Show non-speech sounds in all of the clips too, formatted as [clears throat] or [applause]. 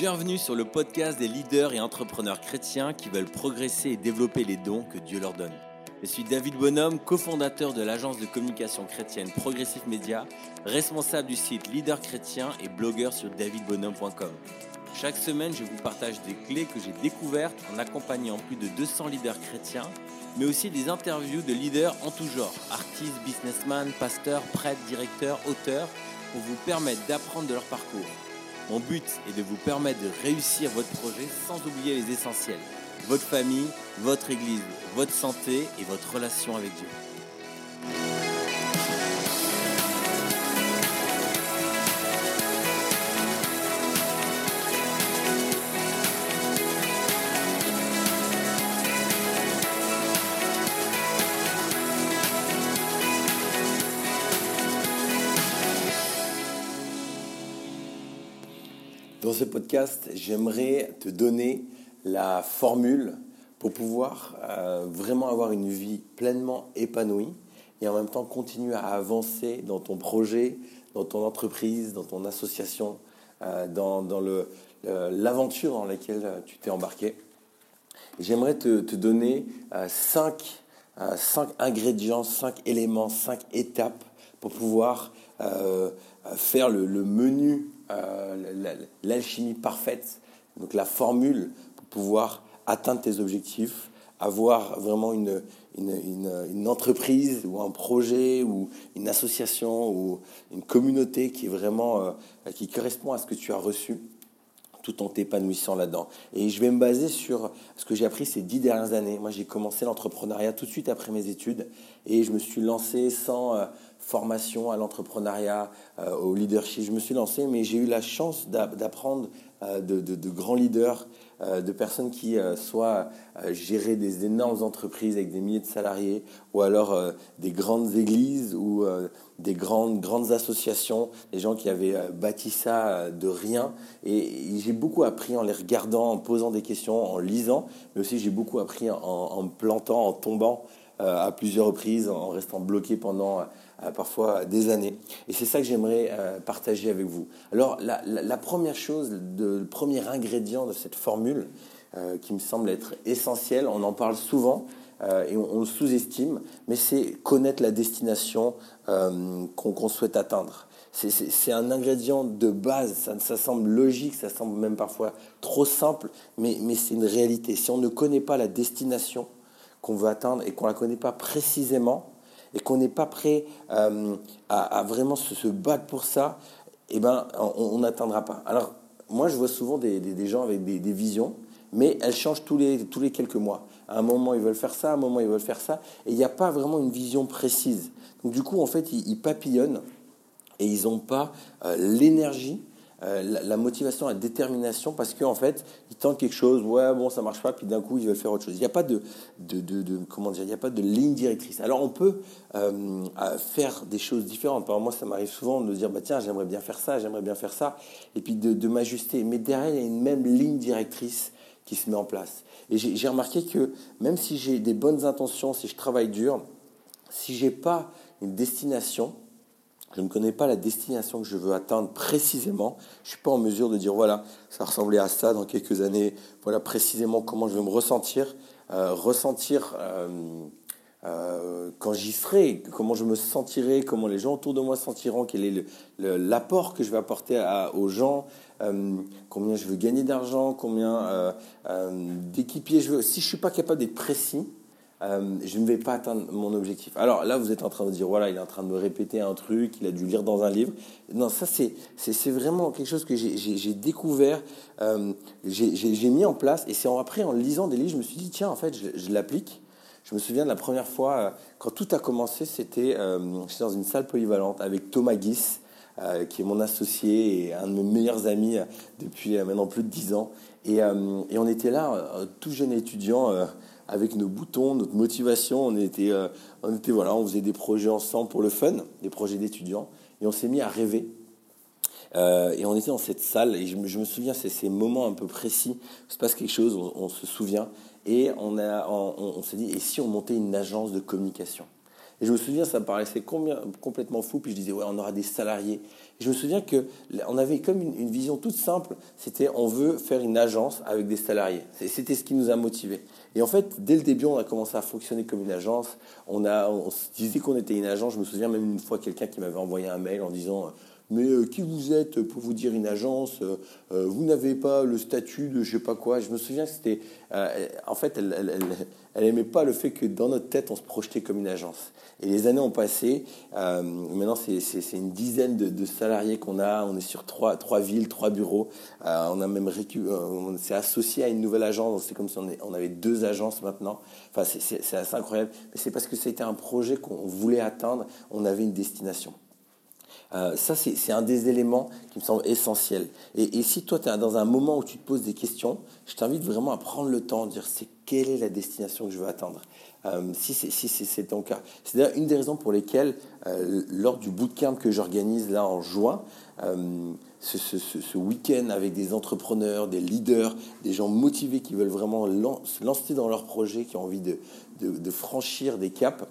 Bienvenue sur le podcast des leaders et entrepreneurs chrétiens qui veulent progresser et développer les dons que Dieu leur donne. Je suis David Bonhomme, cofondateur de l'agence de communication chrétienne Progressive Media, responsable du site Leader Chrétien et blogueur sur davidbonhomme.com. Chaque semaine, je vous partage des clés que j'ai découvertes en accompagnant plus de 200 leaders chrétiens, mais aussi des interviews de leaders en tout genre, artistes, businessmen, pasteurs, prêtres, directeurs, auteurs, pour vous permettre d'apprendre de leur parcours. Mon but est de vous permettre de réussir votre projet sans oublier les essentiels. Votre famille, votre église, votre santé et votre relation avec Dieu. Dans ce podcast, j'aimerais te donner la formule pour pouvoir euh, vraiment avoir une vie pleinement épanouie et en même temps continuer à avancer dans ton projet, dans ton entreprise, dans ton association, euh, dans, l'aventure dans laquelle tu t'es embarqué. J'aimerais te, donner euh, cinq, cinq, ingrédients, cinq éléments, cinq étapes pour pouvoir faire le menu euh, l'alchimie parfaite, donc la formule pour pouvoir atteindre tes objectifs, avoir vraiment une, une, entreprise ou un projet ou une association ou une communauté qui vraiment euh, qui correspond à ce que tu as reçu tout en t'épanouissant là-dedans. Et je vais me baser sur ce que j'ai appris ces dix dernières années. Moi, j'ai commencé l'entrepreneuriat tout de suite après mes études et je me suis lancé sans euh, formation à l'entrepreneuriat, euh, au leadership. Je me suis lancé, mais j'ai eu la chance d'apprendre euh, de, grands leaders, euh, de personnes qui soit géraient des énormes entreprises avec des milliers de salariés, ou alors des grandes églises ou des grandes, grandes associations, des gens qui avaient bâti ça de rien. Et, j'ai beaucoup appris en les regardant, en posant des questions, en lisant, mais aussi j'ai beaucoup appris en, en me plantant, en tombant à plusieurs reprises, en restant bloqué pendant euh, parfois des années. Et c'est ça que j'aimerais euh, partager avec vous. Alors la, première chose, le premier ingrédient de cette formule, euh, qui me semble être essentiel, on en parle souvent, et on, le sous-estime, mais c'est connaître la destination qu'on souhaite atteindre. C'est un ingrédient de base, ça, semble logique, ça semble même parfois trop simple, mais c'est une réalité. Si on ne connaît pas la destination qu'on veut atteindre et qu'on ne la connaît pas précisément, et qu'on n'est pas prêt euh, à, vraiment se, battre pour ça, eh ben, on n'atteindra pas. Alors, moi, je vois souvent des, gens avec des, visions, mais elles changent tous les, tous les quelques mois. À un moment, ils veulent faire ça, à un moment, ils veulent faire ça, et il n'y a pas vraiment une vision précise. Donc, du coup, en fait, ils, ils papillonnent et ils n'ont pas euh, l'énergie euh, la, motivation, la détermination, parce qu'en fait, ils tentent quelque chose, ouais, bon, ça marche pas, puis d'un coup, ils veulent faire autre chose. Il n'y a pas de, de, de, comment dire, il n'y a pas de ligne directrice. Alors, on peut euh, faire des choses différentes. Par moi, ça m'arrive souvent de dire, bah tiens, j'aimerais bien faire ça, j'aimerais bien faire ça, et puis de, m'ajuster. Mais derrière, il y a une même ligne directrice qui se met en place. Et j'ai remarqué que même si j'ai des bonnes intentions, si je travaille dur, si j'ai pas une destination, je ne connais pas la destination que je veux atteindre précisément. Je ne suis pas en mesure de dire, voilà, ça ressemblait à ça dans quelques années. Voilà précisément comment je veux me ressentir. Euh, ressentir euh, euh, quand j'y serai, comment je me sentirai, comment les gens autour de moi sentiront, quel est l'apport que je vais apporter aux gens, combien je veux gagner d'argent, combien d'équipiers je veux. Si je ne suis pas capable d'être précis, euh, je ne vais pas atteindre mon objectif. Alors là, vous êtes en train de dire, voilà, il est en train de me répéter un truc, il a dû lire dans un livre. Non, ça, c'est vraiment quelque chose que j'ai découvert, euh, j'ai mis en place. Et c'est après, en lisant des livres, je me suis dit, tiens, en fait, je, l'applique. Je me souviens de la première fois, euh, quand tout a commencé, c'était dans une salle polyvalente avec Thomas Guis, qui est mon associé et un de mes meilleurs amis depuis maintenant plus de dix ans. Et, et on était là, tout jeune étudiant avec nos boutons, notre motivation. On était, euh, on était voilà, on faisait des projets ensemble pour le fun, des projets d'étudiants, et on s'est mis à rêver. Euh, et on était dans cette salle, et je, me souviens, c'est ces moments un peu précis, il se passe quelque chose, on, se souvient, et on, on, s'est dit, et si on montait une agence de communication? Et je me souviens, ça me paraissait complètement fou. Puis je disais, ouais, on aura des salariés. Et je me souviens que on avait comme une, vision toute simple. C'était, on veut faire une agence avec des salariés. C'était ce qui nous a motivés. Et en fait, dès le début, on a commencé à fonctionner comme une agence. On, a, se disait qu'on était une agence. Je me souviens même une fois quelqu'un qui m'avait envoyé un mail en disant mais euh, qui vous êtes pour vous dire une agence euh, euh, Vous n'avez pas le statut de je sais pas quoi. Je me souviens que c'était. en fait, elle, elle, aimait pas le fait que dans notre tête, on se projetait comme une agence. Et les années ont passé. maintenant, c'est une dizaine de, salariés qu'on a. On est sur trois, trois villes, trois bureaux. on a même on s'est associé à une nouvelle agence. C'est comme si on, on, avait deux agences maintenant. Enfin, c'est assez incroyable. Mais c'est parce que c'était un projet qu'on voulait atteindre. On avait une destination. Euh, ça, c'est un des éléments qui me semble essentiel. Et, si toi, tu es dans un moment où tu te poses des questions, je t'invite vraiment à prendre le temps de dire c'est quelle est la destination que je veux atteindre. Euh, si c'est si ton cas. C'est d'ailleurs une des raisons pour lesquelles, euh, lors du bootcamp que j'organise là en juin, ce, week-end avec des entrepreneurs, des leaders, des gens motivés qui veulent vraiment se lancer dans leur projet, qui ont envie de franchir des caps,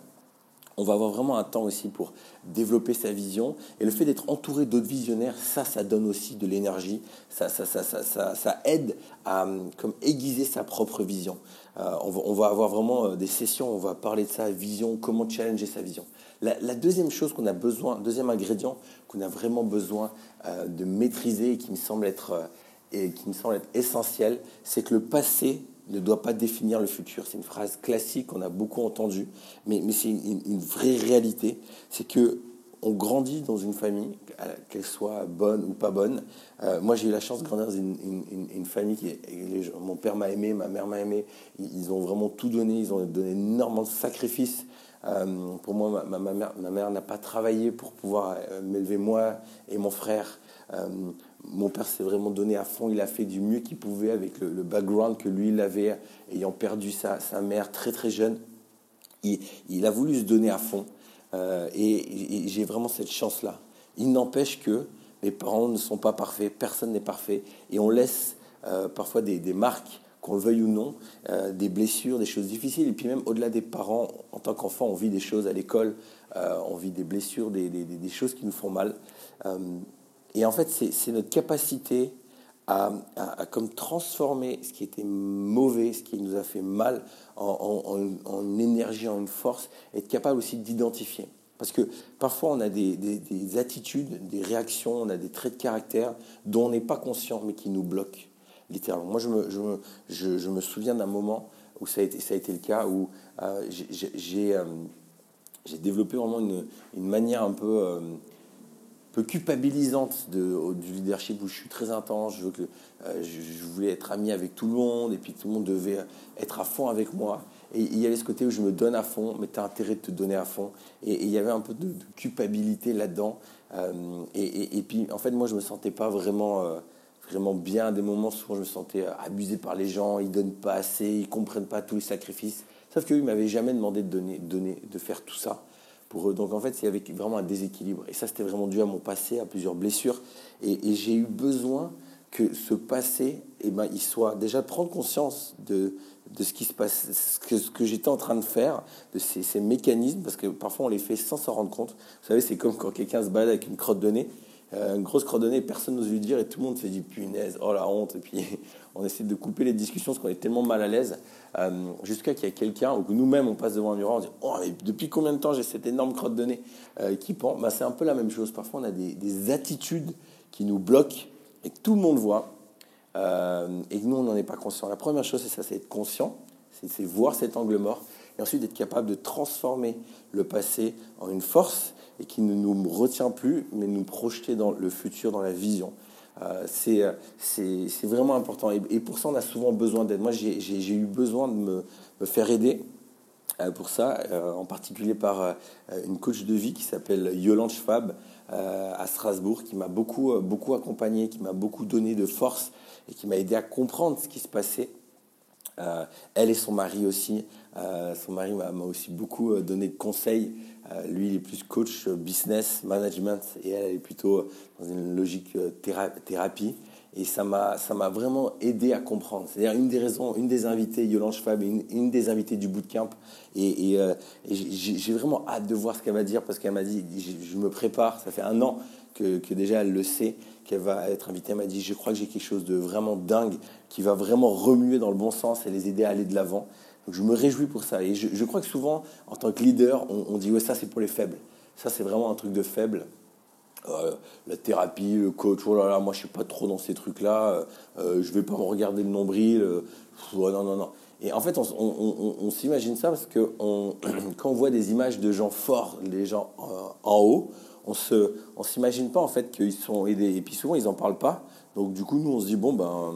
on va avoir vraiment un temps aussi pour développer sa vision. Et le fait d'être entouré d'autres visionnaires, ça, ça donne aussi de l'énergie. Ça, ça, ça, ça, aide à comme aiguiser sa propre vision. Euh, on, va, avoir vraiment euh, des sessions, on va parler de sa vision, comment challenger sa vision. La, deuxième chose qu'on a besoin, deuxième ingrédient qu'on a vraiment besoin euh, de maîtriser et qui me semble être, et qui me semble être essentiel, c'est que le passé ne doit pas définir le futur. C'est une phrase classique qu'on a beaucoup entendue, mais, c'est une, vraie réalité. C'est que on grandit dans une famille, qu'elle soit bonne ou pas bonne. Euh, moi, j'ai eu la chance de grandir dans une, famille mon père m'a aimé, ma mère m'a aimé. Ils, ont vraiment tout donné. Ils ont donné énormément de sacrifices. Euh, pour moi, ma, mère, ma mère n'a pas travaillé pour pouvoir euh, m'élever moi et mon frère mon père s'est vraiment donné à fond. Il a fait du mieux qu'il pouvait avec le, background que lui il avait, ayant perdu sa, mère très très jeune. Il, a voulu se donner à fond. Euh, et, j'ai vraiment cette chance-là. Il n'empêche que mes parents ne sont pas parfaits, personne n'est parfait. Et on laisse euh, parfois des, marques, qu'on le veuille ou non, euh, des blessures, des choses difficiles. Et puis même au-delà des parents, en tant qu'enfant, on vit des choses à l'école, on vit des blessures, des, choses qui nous font mal. Et en fait, c'est notre capacité à, comme transformer ce qui était mauvais, ce qui nous a fait mal, en, énergie, en une force, être capable aussi d'identifier. Parce que parfois, on a des, attitudes, des réactions, on a des traits de caractère dont on n'est pas conscient, mais qui nous bloquent, littéralement. Moi, je me, je me, je, me souviens d'un moment où ça a, été, ça a été le cas, où euh, euh, j'ai développé vraiment une, une, manière un peu... Euh, peu culpabilisante de, du leadership où je suis très intense, je, veux que, euh, je, voulais être ami avec tout le monde et puis tout le monde devait être à fond avec moi. Et il y avait ce côté où je me donne à fond, mais tu as intérêt de te donner à fond. Et, il y avait un peu de, culpabilité là-dedans. Euh, et, et, puis en fait, moi, je me sentais pas vraiment, euh, vraiment bien des moments. Souvent, je me sentais abusé par les gens, ils donnent pas assez, ils comprennent pas tous les sacrifices. Sauf qu'eux, ils m'avaient jamais demandé de donner, donner, de faire tout ça pour eux. Donc en fait, il y avait vraiment un déséquilibre. Et ça, c'était vraiment dû à mon passé, à plusieurs blessures. Et, j'ai eu besoin que ce passé, eh ben, il soit déjà prendre conscience de, de ce qui se passe, ce que, j'étais en train de faire, de ces, mécanismes, parce que parfois on les fait sans s'en rendre compte. Vous savez, c'est comme quand quelqu'un se balade avec une crotte de nez euh, une grosse coordonnée, personne n'ose lui dire et tout le monde se dit punaise, oh la honte. Et puis [laughs] on essaie de couper les discussions parce qu'on est tellement mal à l'aise. Euh, jusqu'à qu'il y ait quelqu'un ou que nous-mêmes on passe devant un miroir, on dit oh, mais depuis combien de temps j'ai cette énorme crotte de nez euh, qui pend? Bah, C'est un peu la même chose. Parfois on a des, attitudes qui nous bloquent et que tout le monde voit et que nous on n'en est pas conscient. La première chose c'est ça, c'est être conscient, c'est voir cet angle mort et ensuite être capable de transformer le passé en une force et qui ne nous retient plus, mais nous projeter dans le futur, dans la vision. Euh, c'est vraiment important. Et, pour ça, on a souvent besoin d'aide. Moi, j'ai eu besoin de me, faire aider euh, pour ça, euh, en particulier par euh, une coach de vie qui s'appelle Yolande Schwab à Strasbourg, qui m'a beaucoup, beaucoup accompagné, qui m'a beaucoup donné de force et qui m'a aidé à comprendre ce qui se passait. elle et son mari aussi. son mari m'a aussi beaucoup donné de conseils euh, lui, il est plus coach business, management, et elle, est plutôt dans une logique euh, thérapie. Et ça m'a, vraiment aidé à comprendre. C'est-à-dire une des raisons, une des invités, Yolange Fab, une, une des invités du bootcamp. Et, et, euh, j'ai vraiment hâte de voir ce qu'elle va dire parce qu'elle m'a dit, je, me prépare, ça fait un an que déjà elle le sait, qu'elle va être invitée. Elle m'a dit, je crois que j'ai quelque chose de vraiment dingue qui va vraiment remuer dans le bon sens et les aider à aller de l'avant. Donc je me réjouis pour ça. Et je, crois que souvent, en tant que leader, on, dit, ouais, ça c'est pour les faibles. Ça c'est vraiment un truc de faible. Euh, la thérapie, le coach, oh là là, moi je suis pas trop dans ces trucs-là, euh, euh, je vais pas me regarder le nombril, non, non, non. Et en fait, on, s'imagine ça parce que [clears throat] quand on voit des images de gens forts, les gens en haut, on se, on s'imagine pas en fait qu'ils sont aidés. Et puis souvent ils en parlent pas. Donc du coup, nous on se dit bon ben,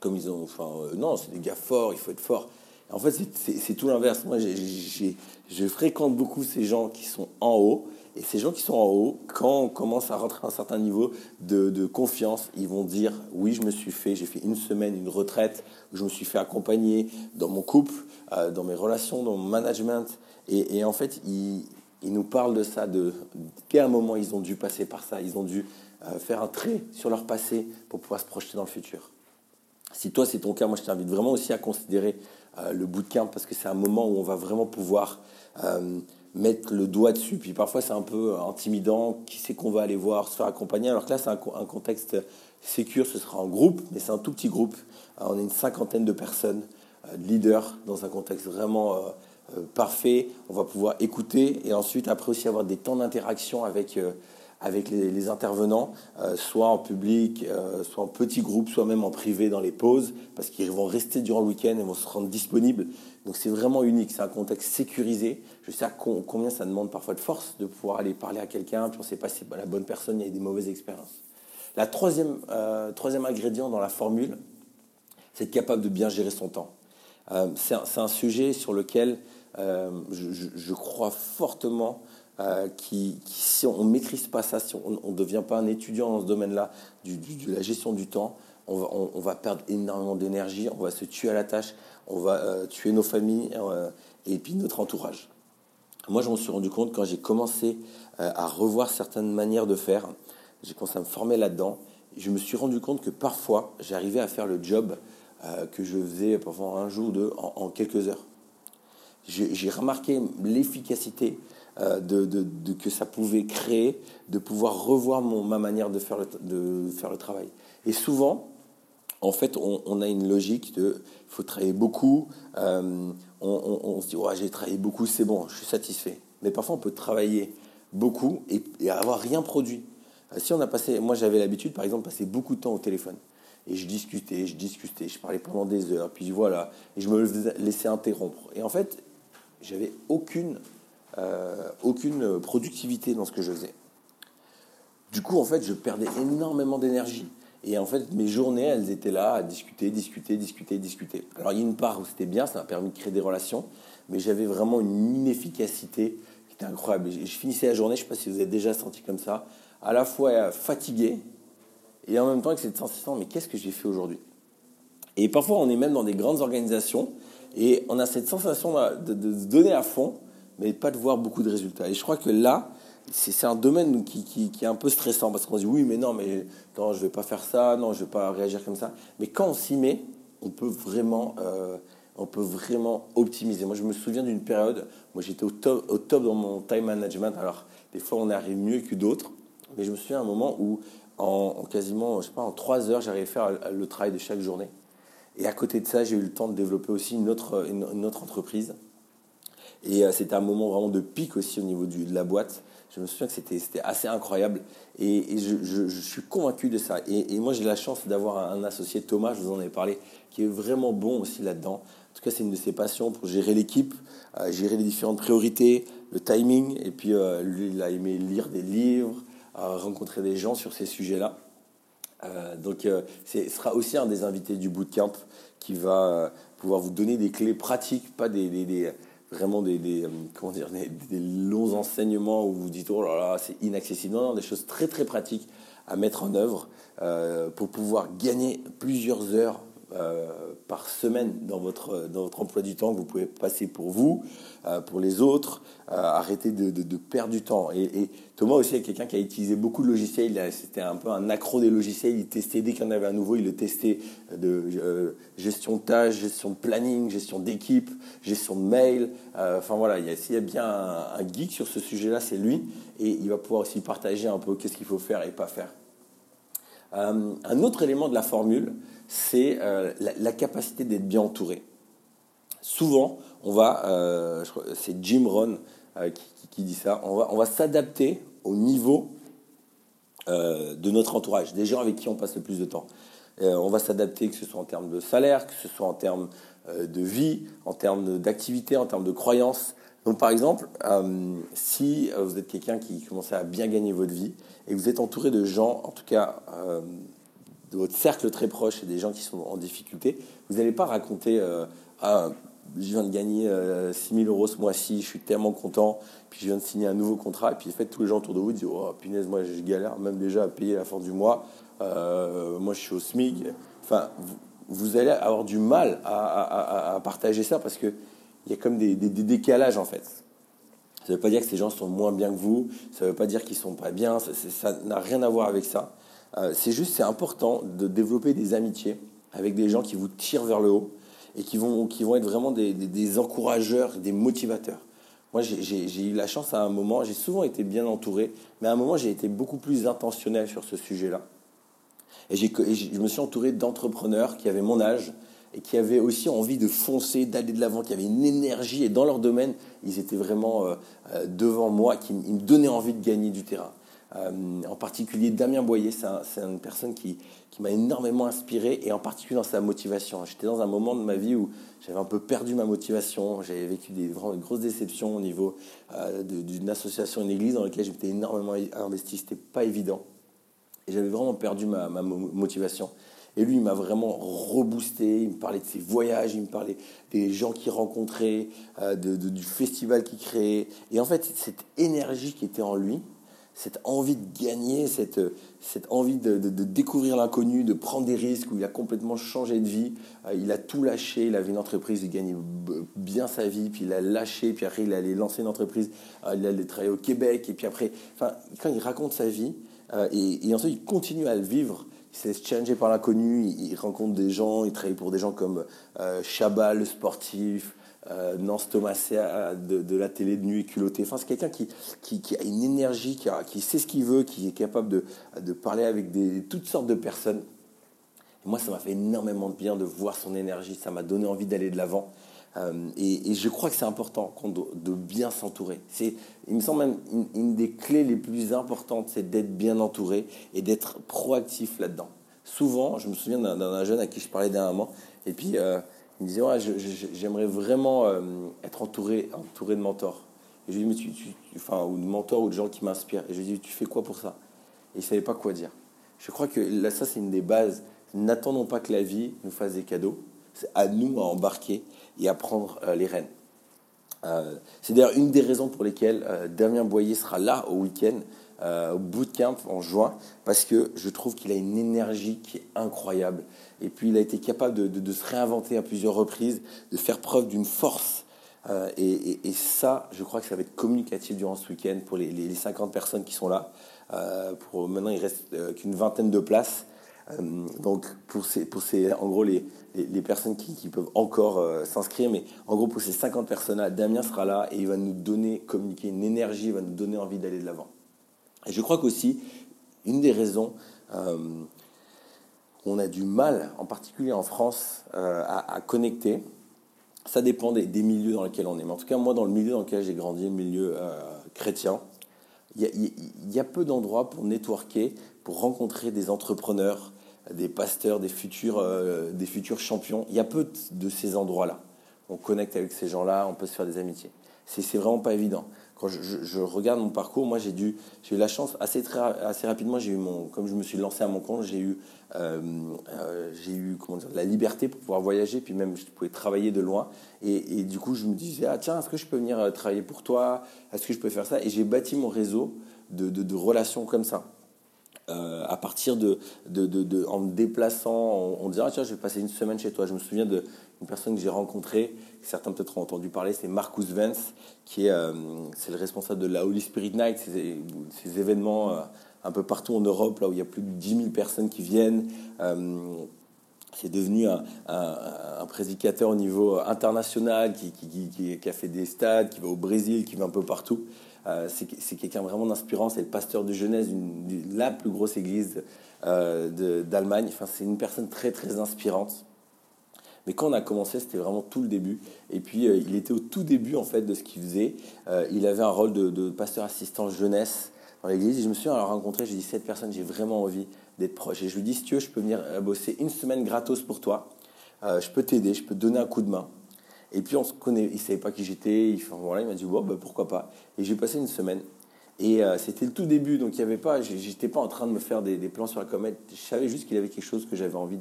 comme ils ont, enfin non, c'est des gars forts, il faut être fort. En fait, c'est tout l'inverse. Moi, je fréquente beaucoup ces gens qui sont en haut et ces gens qui sont en haut, quand on commence à rentrer à un certain niveau de, confiance, ils vont dire oui, je me suis fait, j'ai fait une semaine, une retraite, je me suis fait accompagner dans mon couple, euh, dans mes relations, dans mon management. Et, en fait, ils, nous parlent de ça, de quel moment ils ont dû passer par ça, ils ont dû euh, faire un trait sur leur passé pour pouvoir se projeter dans le futur. Si toi c'est ton cas, moi je t'invite vraiment aussi à considérer le bootcamp parce que c'est un moment où on va vraiment pouvoir mettre le doigt dessus. Puis parfois, c'est un peu intimidant. Qui c'est qu'on va aller voir, se faire accompagner? Alors que là, c'est un, contexte sécure, ce sera en groupe, mais c'est un tout petit groupe. Euh, on est une cinquantaine de personnes, euh, de leaders, dans un contexte vraiment euh, parfait. On va pouvoir écouter et ensuite, après aussi, avoir des temps d'interaction avec avec les, intervenants, soit en public, soit en petit groupe, soit même en privé dans les pauses, parce qu'ils vont rester durant le week-end et vont se rendre disponibles. Donc c'est vraiment unique, c'est un contexte sécurisé. Je sais combien ça demande parfois de force de pouvoir aller parler à quelqu'un, puis on ne sait pas si c'est la bonne personne, il y a des mauvaises expériences. La troisième, euh, troisième ingrédient dans la formule, c'est être capable de bien gérer son temps. Euh, c'est un, sujet sur lequel euh, je, crois fortement euh, qui, si on ne maîtrise pas ça, si on ne devient pas un étudiant dans ce domaine-là, de la gestion du temps, on va, perdre énormément d'énergie, on va se tuer à la tâche, on va euh, tuer nos familles euh, et puis notre entourage. Moi, je me suis rendu compte quand j'ai commencé à revoir certaines manières de faire, j'ai commencé à me former là-dedans, je me suis rendu compte que parfois, j'arrivais à faire le job que je faisais parfois un jour ou deux en, quelques heures. J'ai remarqué l'efficacité de, que ça pouvait créer, de pouvoir revoir ma manière de faire, le, de faire le travail. Et souvent, en fait, on, a une logique de faut travailler beaucoup. Euh, on, se dit, ouais, j'ai travaillé beaucoup, c'est bon, je suis satisfait. Mais parfois, on peut travailler beaucoup et, avoir rien produit. Euh, si on a passé, moi j'avais l'habitude, par exemple, de passer beaucoup de temps au téléphone. Et je discutais, je discutais, je parlais pendant des heures, puis voilà, et je me laissais interrompre. Et en fait, j'avais aucune, euh, aucune productivité dans ce que je faisais. Du coup, en fait, je perdais énormément d'énergie. Et en fait, mes journées, elles étaient là à discuter, discuter, discuter, discuter. Alors, il y a une part où c'était bien, ça m'a permis de créer des relations, mais j'avais vraiment une inefficacité qui était incroyable. je finissais la journée, je ne sais pas si vous avez déjà senti comme ça, à la fois fatigué et en même temps avec cette sensation, mais qu'est-ce que j'ai fait aujourd'hui? Et parfois, on est même dans des grandes organisations et on a cette sensation de, de se donner à fond, mais pas de voir beaucoup de résultats. Et je crois que là, c'est un domaine qui, est un peu stressant parce qu'on se dit oui, mais non, mais non, je vais pas faire ça, non, je vais pas réagir comme ça. Mais quand on s'y met, on peut vraiment, euh, on peut vraiment optimiser. Moi, je me souviens d'une période, moi j'étais au top, au top dans mon time management. Alors, des fois, on arrive mieux que d'autres, mais je me souviens d'un moment où, en, quasiment, je sais pas, en trois heures, j'arrivais à faire le travail de chaque journée. Et à côté de ça, j'ai eu le temps de développer aussi une autre, une, autre entreprise. Et euh, c'était un moment vraiment de pic aussi au niveau de la boîte je me souviens que c'était assez incroyable et, je, suis convaincu de ça. Et, moi, j'ai la chance d'avoir un, associé, Thomas, je vous en ai parlé, qui est vraiment bon aussi là-dedans. En tout cas, c'est une de ses passions pour gérer l'équipe, euh, gérer les différentes priorités, le timing. Et puis, euh, lui, il a aimé lire des livres, rencontrer des gens sur ces sujets-là. donc, ce sera aussi un des invités du bootcamp qui va pouvoir vous donner des clés pratiques, pas des vraiment des, euh, comment dire, des, longs enseignements où vous dites oh là là, c'est inaccessible. Non, non, des choses très très pratiques à mettre en œuvre euh, pour pouvoir gagner plusieurs heures euh, par semaine dans votre, dans votre emploi du temps que vous pouvez passer pour vous, euh, pour les autres. Euh, arrêtez de, perdre du temps. Et, Thomas aussi est quelqu'un qui a utilisé beaucoup de logiciels. C'était un peu un accro des logiciels. Il testait dès qu'il y en avait un nouveau, il le testait de gestion de tâches, gestion de planning, gestion d'équipe, gestion de mail. enfin voilà, s'il y a bien un, un geek sur ce sujet-là, c'est lui. Et il va pouvoir aussi partager un peu qu'est-ce qu'il faut faire et pas faire. Un autre élément de la formule, c'est euh, la, capacité d'être bien entouré. Souvent, on va, euh, c'est Jim Rohn euh, qui, dit ça, on va, on va s'adapter au niveau de notre entourage, des gens avec qui on passe le plus de temps. on va s'adapter, que ce soit en termes de salaire, que ce soit en termes de vie, en termes d'activité, en termes de croyances. Donc par exemple, si vous êtes quelqu'un qui commence à bien gagner votre vie et que vous êtes entouré de gens, en tout cas de votre cercle très proche et des gens qui sont en difficulté, vous n'allez pas raconter euh, Ah, je viens de gagner 6 euh, 000 euros ce mois-ci, je suis tellement content, puis je viens de signer un nouveau contrat, et puis en fait, tous les gens autour de vous disent Oh, punaise, moi je galère même déjà à payer la fin du mois, euh, moi je suis au SMIC. Enfin, vous, allez avoir du mal à, partager ça parce qu'il y a comme des, décalages en fait. Ça ne veut pas dire que ces gens sont moins bien que vous, ça ne veut pas dire qu'ils sont pas bien, ça n'a rien à voir avec ça. Euh, c'est juste, c'est important de développer des amitiés avec des gens qui vous tirent vers le haut et qui vont, qui vont être vraiment des, encourageurs, des motivateurs. Moi, j'ai eu la chance à un moment, j'ai souvent été bien entouré, mais à un moment, j'ai été beaucoup plus intentionnel sur ce sujet-là. Et, je me suis entouré d'entrepreneurs qui avaient mon âge et qui avaient aussi envie de foncer, d'aller de l'avant, qui avaient une énergie, et dans leur domaine, ils étaient vraiment euh, euh, devant moi, qui me donnaient envie de gagner du terrain. Euh, en particulier Damien Boyer, c'est une personne qui, m'a énormément inspiré et en particulier dans sa motivation. J'étais dans un moment de ma vie où j'avais un peu perdu ma motivation, j'avais vécu des vraiment grosses déceptions au niveau d'une association, une église dans laquelle j'étais énormément investi, c'était pas évident. Et j'avais vraiment perdu ma, motivation. Et lui, il m'a vraiment reboosté. Il me parlait de ses voyages, il me parlait des gens qu'il rencontrait, euh, du festival qu'il créait. Et en fait, cette énergie qui était en lui, cette envie de gagner, cette, cette envie de, découvrir l'inconnu, de prendre des risques, où il a complètement changé de vie. Euh, il a tout lâché, il avait une entreprise, il gagnait bien sa vie, puis il a lâché, puis après il allait lancer une entreprise, euh, il allait travailler au Québec, et puis après, quand il raconte sa vie, euh, et, ensuite il continue à le vivre, se laisse challenger par l'inconnu, il, rencontre des gens, il travaille pour des gens comme Chabal, le sportif, euh, Nance Thomas de, de, la télé de nuit et culotté. Enfin, c'est quelqu'un qui, a une énergie, qui, sait ce qu'il veut, qui est capable de, parler avec toutes sortes de personnes. moi, ça m'a fait énormément de bien de voir son énergie. Ça m'a donné envie d'aller de l'avant. Euh, et, je crois que c'est important de bien s'entourer. C'est, il me semble même une, des clés les plus importantes, c'est d'être bien entouré et d'être proactif là-dedans. Souvent, je me souviens d'un, jeune à qui je parlais dernièrement, et puis euh, il me disait ouais, j'aimerais vraiment euh, être entouré, entouré de mentors. Et je lui dis, mais tu, enfin, ou de mentors ou de gens qui m'inspirent. Et je lui dis, tu fais quoi pour ça? Et il savait pas quoi dire. Je crois que ça, c'est une des bases. N'attendons pas que la vie nous fasse des cadeaux. C'est à nous à embarquer et à prendre euh, les rênes. Euh, c'est d'ailleurs une des raisons pour lesquelles Damien Boyer sera là au week-end, au bootcamp en juin, parce que je trouve qu'il a une énergie qui est incroyable. Et puis il a été capable de, se réinventer à plusieurs reprises, de faire preuve d'une force. Euh, et, ça, je crois que ça va être communicatif durant ce week-end pour les, 50 personnes qui sont là. Euh, pour, maintenant, il reste euh, qu'une vingtaine de places. Donc pour ces, pour ces, en gros, les, les, personnes qui, peuvent encore s'inscrire, mais en gros pour ces 50 personnes-là, Damien sera là et il va nous donner, communiquer une énergie, il va nous donner envie d'aller de l'avant. Et je crois qu'aussi, une des raisons on a du mal, en particulier en France, euh, à, connecter. Ça dépend des, milieux dans lesquels on est. Mais en tout cas, moi, dans le milieu dans lequel j'ai grandi, le milieu euh, chrétien, il y, a peu d'endroits pour networker, pour rencontrer des entrepreneurs, des pasteurs, des futurs, euh, des futurs champions. Il y a peu de ces endroits-là. On connecte avec ces gens-là, on peut se faire des amitiés. C'est vraiment pas évident quand je, regarde mon parcours, moi j'ai eu la chance assez très, assez rapidement. Eu mon, comme je me suis lancé à mon compte, j'ai eu, euh, euh, eu comment dire, la liberté pour pouvoir voyager, puis même je pouvais travailler de loin. Et, du coup, je me disais ah tiens, est-ce que je peux venir travailler pour toi? Est-ce que je peux faire ça? Et j'ai bâti mon réseau de, relations comme ça. Euh, à partir de, de, de, en me déplaçant, on, disant ah, tiens, je vais passer une semaine chez toi. Je me souviens d'une personne que j'ai rencontrée, certains peut-être ont entendu parler, c'est Marcus Vance, qui est, euh, le responsable de la Holy Spirit Night, ces, événements euh, un peu partout en Europe, là où il y a plus de 10 000 personnes qui viennent. c'est devenu un, prédicateur au niveau international qui, qui, qui, a fait des stades, qui va au Brésil, qui va un peu partout. Euh, c'est quelqu'un vraiment d'inspirant. C'est le pasteur de Genèse, une, la plus grosse église euh, d'Allemagne. Enfin, c'est une personne très très inspirante. Mais quand on a commencé, c'était vraiment tout le début. Et puis, euh, il était au tout début en fait de ce qu'il faisait. il avait un rôle de, pasteur assistant jeunesse dans l'église. Je me suis rencontré. J'ai dit cette personne, j'ai vraiment envie d'être proche. Et je lui dis si tu veux, je peux venir bosser une semaine gratos pour toi. je peux t'aider, je peux te donner un coup de main. Et puis on se connaît, il savait pas qui j'étais. Il, voilà, il m'a dit bon, bah, pourquoi pas. Et j'ai passé une semaine. Et euh, c'était le tout début, donc il y avait pas, j'étais pas en train de me faire des, plans sur la comète. Je savais juste qu'il avait quelque chose que j'avais envie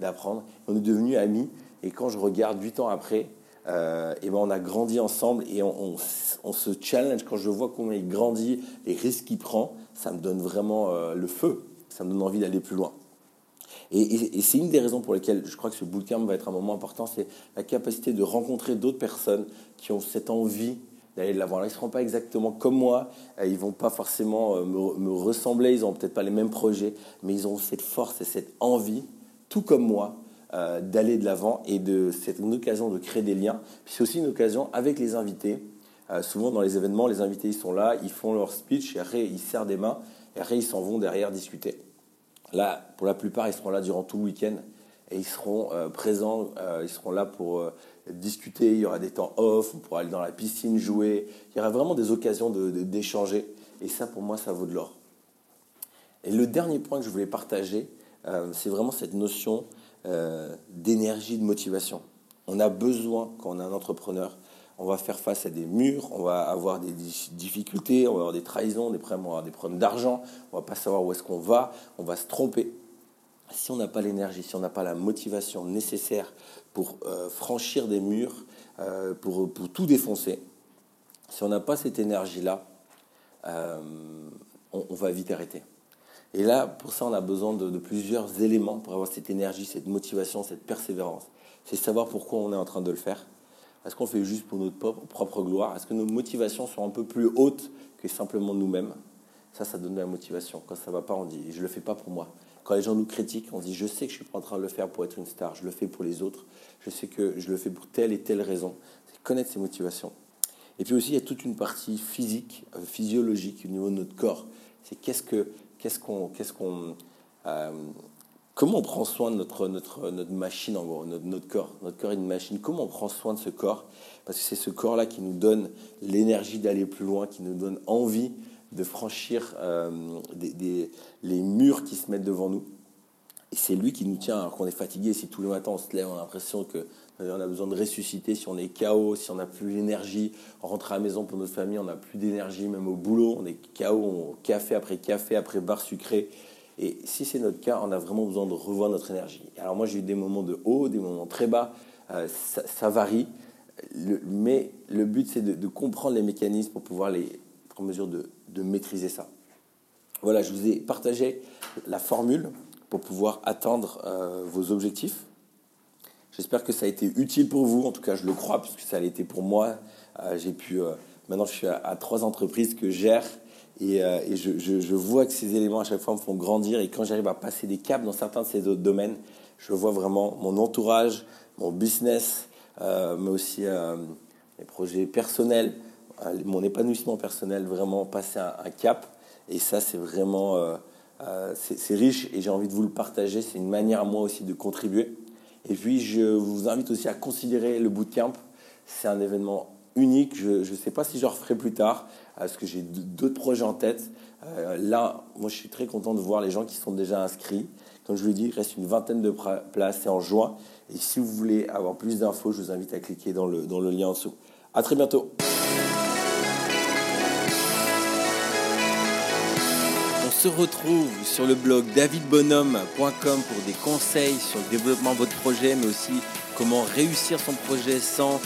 d'apprendre. On est devenus amis. Et quand je regarde huit ans après, euh, et ben on a grandi ensemble et on, on, se challenge. Quand je vois comment il grandit, les risques qu'il prend, ça me donne vraiment euh, le feu. Ça me donne envie d'aller plus loin. Et, c'est une des raisons pour lesquelles je crois que ce bootcamp va être un moment important, c'est la capacité de rencontrer d'autres personnes qui ont cette envie d'aller de l'avant. Ils ne seront pas exactement comme moi, euh, ils ne vont pas forcément euh, me, ressembler, ils n'ont peut-être pas les mêmes projets, mais ils ont cette force et cette envie, tout comme moi, euh, d'aller de l'avant et de c'est une occasion de créer des liens. C'est aussi une occasion avec les invités. souvent dans les événements, les invités ils sont là, ils font leur speech, et ils serrent des mains, et après ils s'en vont derrière discuter. Là, pour la plupart, ils seront là durant tout le week-end et ils seront euh, présents, euh, ils seront là pour euh, discuter, il y aura des temps off, on pourra aller dans la piscine jouer, il y aura vraiment des occasions d'échanger et ça pour moi ça vaut de l'or. Et le dernier point que je voulais partager, c'est vraiment cette notion d'énergie, de motivation. On a besoin, quand on est un entrepreneur, on va faire face à des murs, on va avoir des difficultés, on va avoir des trahisons, des problèmes, des problèmes d'argent, on va pas savoir où est-ce qu'on va, on va se tromper. Si on n'a pas l'énergie, si on n'a pas la motivation nécessaire pour euh, franchir des murs, euh, pour, tout défoncer, si on n'a pas cette énergie-là, euh, on, va vite arrêter. Et là, pour ça, on a besoin de plusieurs éléments pour avoir cette énergie, cette motivation, cette persévérance. C'est savoir pourquoi on est en train de le faire est-ce qu'on fait juste pour notre propre gloire? Est-ce que nos motivations sont un peu plus hautes que simplement nous-mêmes? Ça, ça donne de la motivation. Quand ça va pas, on dit je le fais pas pour moi. Quand les gens nous critiquent, on dit je sais que je suis pas en train de le faire pour être une star, je le fais pour les autres. Je sais que je le fais pour telle et telle raison. C'est connaître ses motivations. Et puis aussi, il y a toute une partie physique, euh, physiologique au niveau de notre corps. C'est qu'est-ce que qu'est-ce qu'on qu'est-ce qu'on euh, Comment on prend soin de notre, notre, machine, notre, corps? Notre corps est une machine. Comment on prend soin de ce corps? Parce que c'est ce corps-là qui nous donne l'énergie d'aller plus loin, qui nous donne envie de franchir euh, les murs qui se mettent devant nous. Et c'est lui qui nous tient, alors qu'on est fatigué. Si tous les matins on se lève, on a l'impression qu'on a besoin de ressusciter. Si on est KO, si on n'a plus l'énergie, on rentre à la maison pour notre famille, on n'a plus d'énergie, même au boulot, on est KO, on, café après café, après bar sucré. Et si c'est notre cas, on a vraiment besoin de revoir notre énergie. Alors moi, j'ai eu des moments de haut, des moments très bas, euh, ça, varie. mais le but, c'est de, comprendre les mécanismes pour pouvoir les, être en mesure de, maîtriser ça. Voilà, je vous ai partagé la formule pour pouvoir atteindre euh, vos objectifs. J'espère que ça a été utile pour vous. En tout cas, je le crois, puisque ça l'a été pour moi. Euh, j'ai pu. maintenant, je suis à, trois entreprises que je gère et, euh, je, vois que ces éléments à chaque fois me font grandir. Et quand j'arrive à passer des caps dans certains de ces autres domaines, je vois vraiment mon entourage, mon business, euh, mais aussi euh, mes projets personnels, mon épanouissement personnel, vraiment passer un, un cap. Et ça, c'est vraiment c'est riche et j'ai envie de vous le partager. C'est une manière à moi aussi de contribuer. Et puis, je vous invite aussi à considérer le bootcamp. C'est un événement unique. Je ne sais pas si je referai plus tard, parce que j'ai d'autres projets en tête. Euh, là, moi, je suis très content de voir les gens qui sont déjà inscrits. Comme je vous l'ai dit, il reste une vingtaine de places, en juin. Et si vous voulez avoir plus d'infos, je vous invite à cliquer dans le, dans le lien en dessous. À très bientôt. On se retrouve sur le blog davidbonhomme.com pour des conseils sur le développement de votre projet, mais aussi comment réussir son projet sans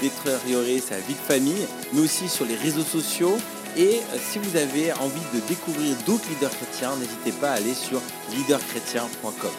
détériorer sa vie de famille, mais aussi sur les réseaux sociaux Et si vous avez envie de découvrir d'autres leaders chrétiens, n'hésitez pas à aller sur leaderchrétien.com.